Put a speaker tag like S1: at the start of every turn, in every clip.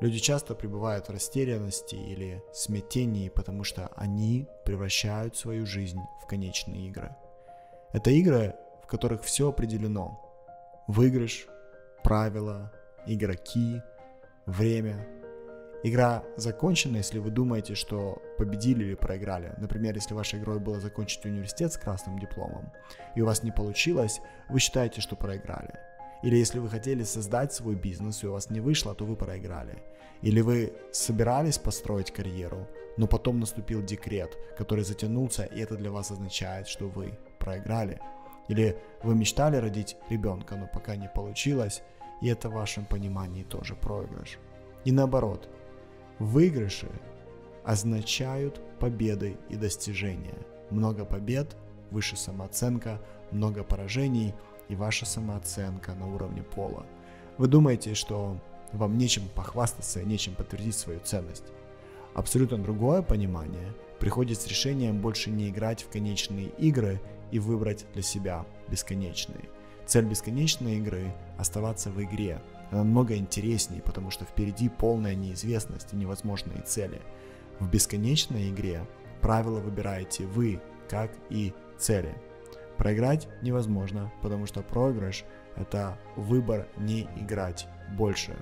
S1: Люди часто пребывают в растерянности или смятении, потому что они превращают свою жизнь в конечные игры. Это игры, в которых все определено. Выигрыш, правила, игроки, время. Игра закончена, если вы думаете, что победили или проиграли. Например, если вашей игрой было закончить университет с красным дипломом, и у вас не получилось, вы считаете, что проиграли. Или если вы хотели создать свой бизнес, и у вас не вышло, то вы проиграли. Или вы собирались построить карьеру, но потом наступил декрет, который затянулся, и это для вас означает, что вы проиграли. Или вы мечтали родить ребенка, но пока не получилось, и это в вашем понимании тоже проигрыш. И наоборот, выигрыши означают победы и достижения. Много побед, выше самооценка, много поражений – и ваша самооценка на уровне пола. Вы думаете, что вам нечем похвастаться и нечем подтвердить свою ценность. Абсолютно другое понимание приходит с решением больше не играть в конечные игры и выбрать для себя бесконечные. Цель бесконечной игры – оставаться в игре. Она намного интереснее, потому что впереди полная неизвестность и невозможные цели. В бесконечной игре правила выбираете вы, как и цели – Проиграть невозможно, потому что проигрыш – это выбор не играть больше.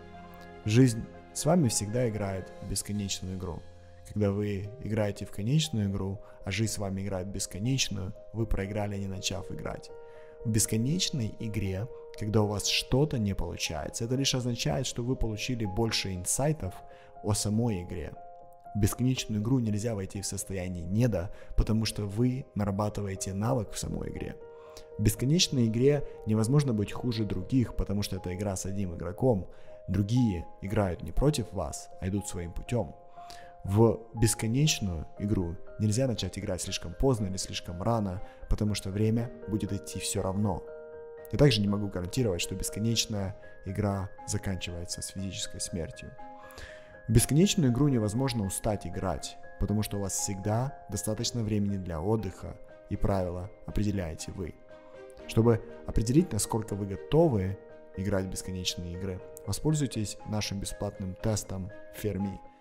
S1: Жизнь с вами всегда играет в бесконечную игру. Когда вы играете в конечную игру, а жизнь с вами играет в бесконечную, вы проиграли, не начав играть. В бесконечной игре, когда у вас что-то не получается, это лишь означает, что вы получили больше инсайтов о самой игре – бесконечную игру нельзя войти в состояние неда, потому что вы нарабатываете навык в самой игре. В бесконечной игре невозможно быть хуже других, потому что это игра с одним игроком. Другие играют не против вас, а идут своим путем. В бесконечную игру нельзя начать играть слишком поздно или слишком рано, потому что время будет идти все равно. Я также не могу гарантировать, что бесконечная игра заканчивается с физической смертью. Бесконечную игру невозможно устать играть, потому что у вас всегда достаточно времени для отдыха, и правила определяете вы. Чтобы определить, насколько вы готовы играть в бесконечные игры, воспользуйтесь нашим бесплатным тестом Fermi –